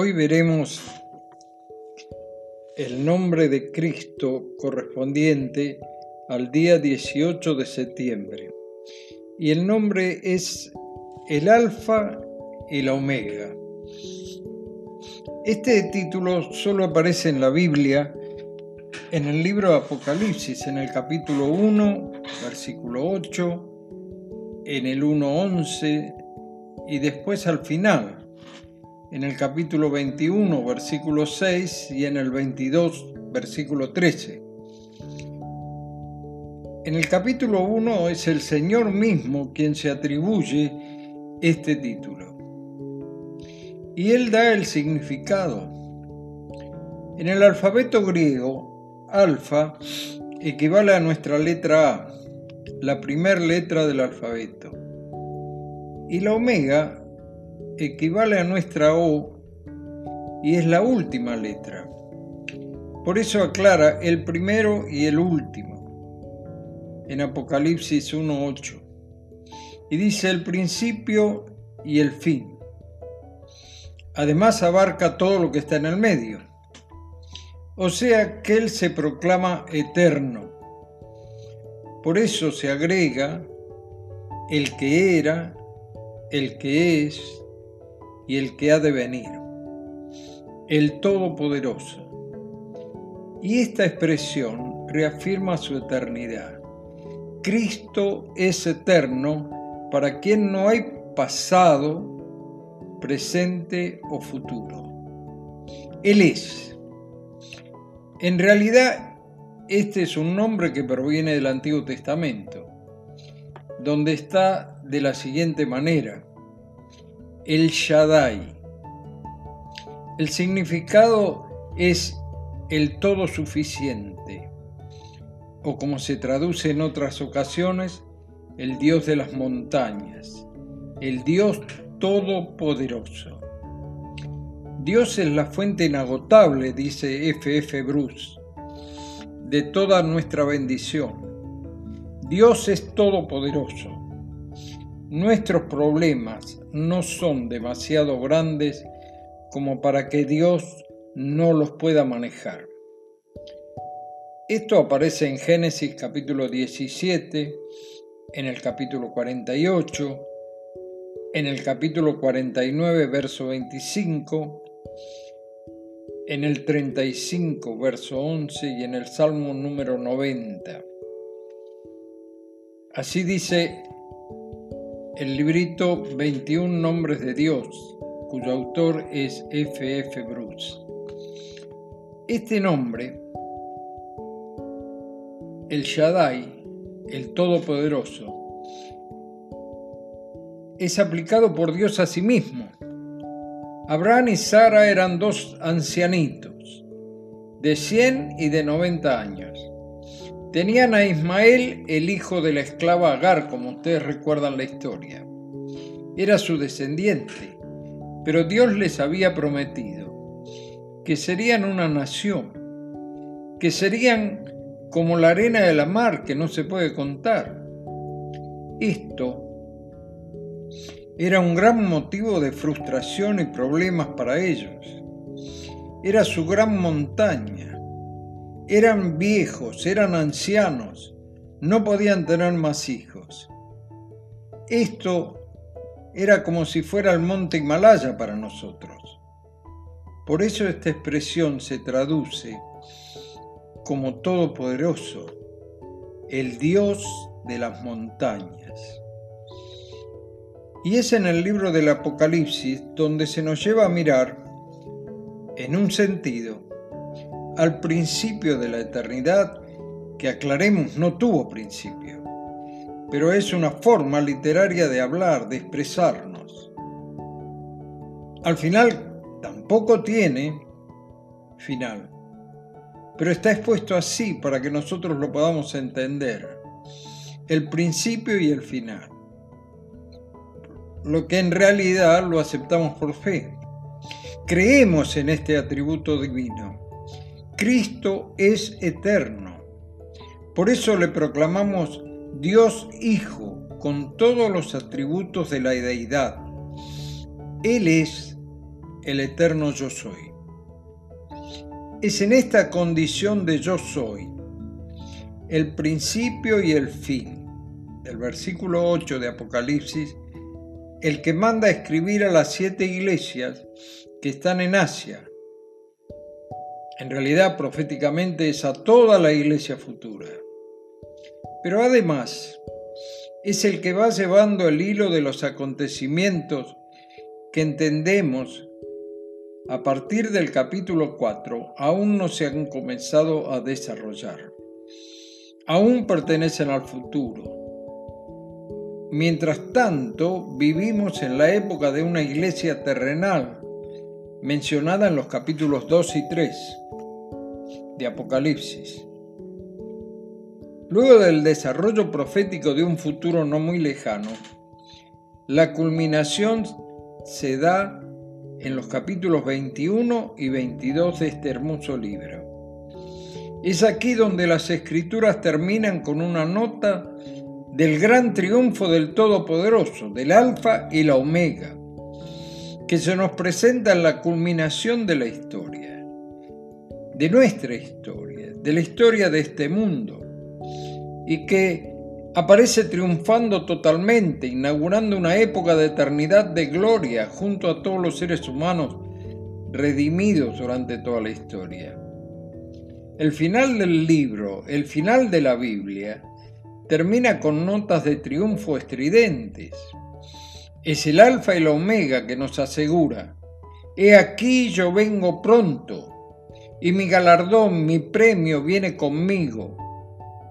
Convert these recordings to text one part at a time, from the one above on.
Hoy veremos el nombre de Cristo correspondiente al día 18 de septiembre. Y el nombre es el Alfa y la Omega. Este título solo aparece en la Biblia en el libro de Apocalipsis, en el capítulo 1, versículo 8, en el 1.11 y después al final, en el capítulo 21, versículo 6 y en el 22, versículo 13. En el capítulo 1 es el Señor mismo quien se atribuye este título. Y él da el significado. En el alfabeto griego, alfa equivale a nuestra letra A, la primera letra del alfabeto. Y la omega equivale a nuestra O y es la última letra. Por eso aclara el primero y el último en Apocalipsis 1.8. Y dice el principio y el fin. Además abarca todo lo que está en el medio. O sea que Él se proclama eterno. Por eso se agrega el que era, el que es y el que ha de venir, el Todopoderoso. Y esta expresión reafirma su eternidad. Cristo es eterno para quien no hay pasado, presente o futuro. Él es. En realidad, este es un nombre que proviene del Antiguo Testamento, donde está de la siguiente manera el Shaddai. El significado es el todo suficiente, o como se traduce en otras ocasiones, el Dios de las montañas, el Dios todopoderoso. Dios es la fuente inagotable, dice F. F. Bruce, de toda nuestra bendición. Dios es todopoderoso. Nuestros problemas no son demasiado grandes como para que Dios no los pueda manejar. Esto aparece en Génesis capítulo 17, en el capítulo 48, en el capítulo 49, verso 25, en el 35, verso 11 y en el Salmo número 90. Así dice el librito 21 Nombres de Dios, cuyo autor es F. F. Bruce. Este nombre, el Shaddai, el Todopoderoso, es aplicado por Dios a sí mismo. Abraham y Sara eran dos ancianitos, de 100 y de 90 años. Tenían a Ismael, el hijo de la esclava Agar, como ustedes recuerdan la historia. Era su descendiente, pero Dios les había prometido que serían una nación, que serían como la arena de la mar que no se puede contar. Esto era un gran motivo de frustración y problemas para ellos. Era su gran montaña eran viejos, eran ancianos, no podían tener más hijos. Esto era como si fuera el monte Himalaya para nosotros. Por eso esta expresión se traduce como todopoderoso, el Dios de las montañas. Y es en el libro del Apocalipsis donde se nos lleva a mirar, en un sentido, al principio de la eternidad que aclaremos no tuvo principio, pero es una forma literaria de hablar, de expresarnos. Al final tampoco tiene final, pero está expuesto así para que nosotros lo podamos entender, el principio y el final, lo que en realidad lo aceptamos por fe. Creemos en este atributo divino Cristo es eterno. Por eso le proclamamos Dios Hijo con todos los atributos de la deidad. Él es el eterno yo soy. Es en esta condición de yo soy, el principio y el fin, del versículo 8 de Apocalipsis, el que manda a escribir a las siete iglesias que están en Asia. En realidad, proféticamente es a toda la iglesia futura. Pero además, es el que va llevando el hilo de los acontecimientos que entendemos a partir del capítulo 4 aún no se han comenzado a desarrollar. Aún pertenecen al futuro. Mientras tanto, vivimos en la época de una iglesia terrenal, mencionada en los capítulos 2 y 3 de Apocalipsis. Luego del desarrollo profético de un futuro no muy lejano, la culminación se da en los capítulos 21 y 22 de este hermoso libro. Es aquí donde las escrituras terminan con una nota del gran triunfo del Todopoderoso, del Alfa y la Omega, que se nos presenta en la culminación de la historia, de nuestra historia, de la historia de este mundo, y que aparece triunfando totalmente, inaugurando una época de eternidad de gloria junto a todos los seres humanos redimidos durante toda la historia. El final del libro, el final de la Biblia, termina con notas de triunfo estridentes. Es el alfa y la omega que nos asegura, he aquí yo vengo pronto, y mi galardón, mi premio viene conmigo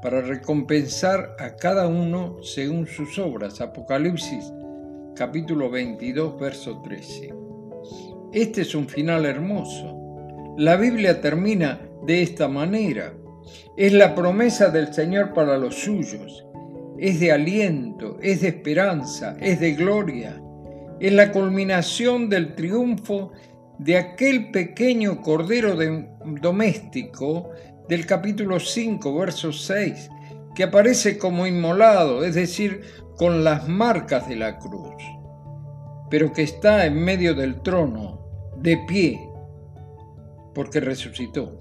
para recompensar a cada uno según sus obras. Apocalipsis capítulo 22, verso 13. Este es un final hermoso. La Biblia termina de esta manera. Es la promesa del Señor para los suyos. Es de aliento, es de esperanza, es de gloria. Es la culminación del triunfo de aquel pequeño cordero doméstico del capítulo 5, verso 6, que aparece como inmolado, es decir, con las marcas de la cruz, pero que está en medio del trono, de pie, porque resucitó.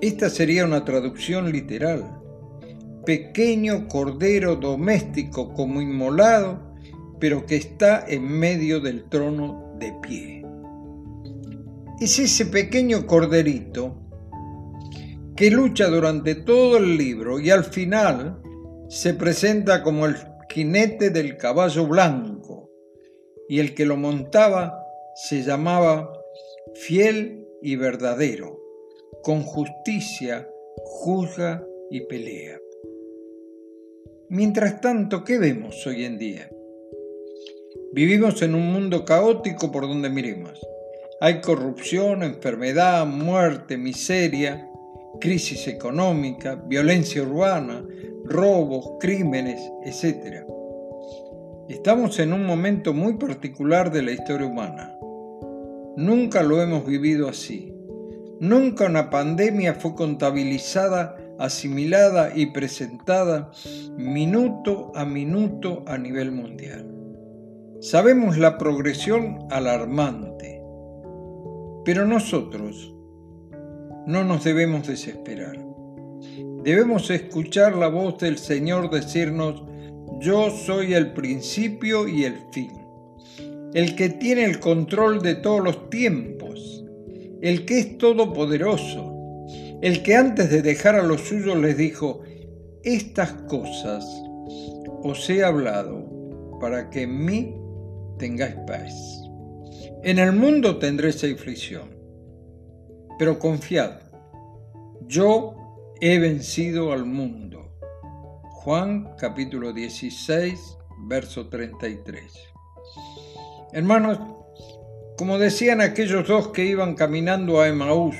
Esta sería una traducción literal. Pequeño cordero doméstico como inmolado, pero que está en medio del trono de pie es ese pequeño corderito que lucha durante todo el libro y al final se presenta como el jinete del caballo blanco y el que lo montaba se llamaba fiel y verdadero, con justicia juzga y pelea. Mientras tanto, ¿qué vemos hoy en día? Vivimos en un mundo caótico por donde miremos hay corrupción, enfermedad, muerte, miseria, crisis económica, violencia urbana, robos, crímenes, etc. Estamos en un momento muy particular de la historia humana. Nunca lo hemos vivido así. Nunca una pandemia fue contabilizada, asimilada y presentada minuto a minuto a nivel mundial. Sabemos la progresión alarmante pero nosotros no nos debemos desesperar. Debemos escuchar la voz del Señor decirnos, yo soy el principio y el fin, el que tiene el control de todos los tiempos, el que es todopoderoso, el que antes de dejar a los suyos les dijo, estas cosas os he hablado para que en mí tengáis paz. En el mundo tendréis aflicción, pero confiad, yo he vencido al mundo. Juan capítulo 16, verso 33. Hermanos, como decían aquellos dos que iban caminando a Emaús,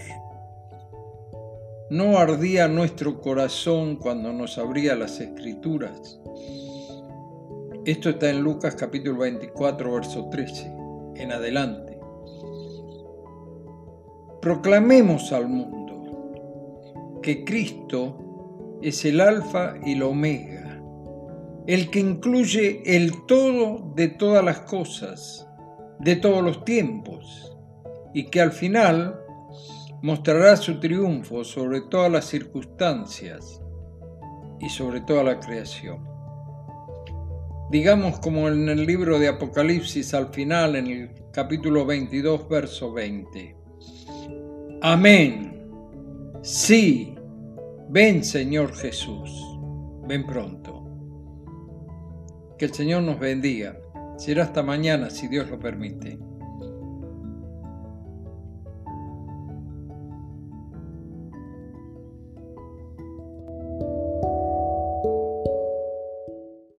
¿no ardía nuestro corazón cuando nos abría las escrituras? Esto está en Lucas capítulo 24, verso 13 en adelante. Proclamemos al mundo que Cristo es el alfa y el omega, el que incluye el todo de todas las cosas, de todos los tiempos y que al final mostrará su triunfo sobre todas las circunstancias y sobre toda la creación. Digamos como en el libro de Apocalipsis al final, en el capítulo 22, verso 20. Amén. Sí, ven Señor Jesús, ven pronto. Que el Señor nos bendiga. Será hasta mañana, si Dios lo permite.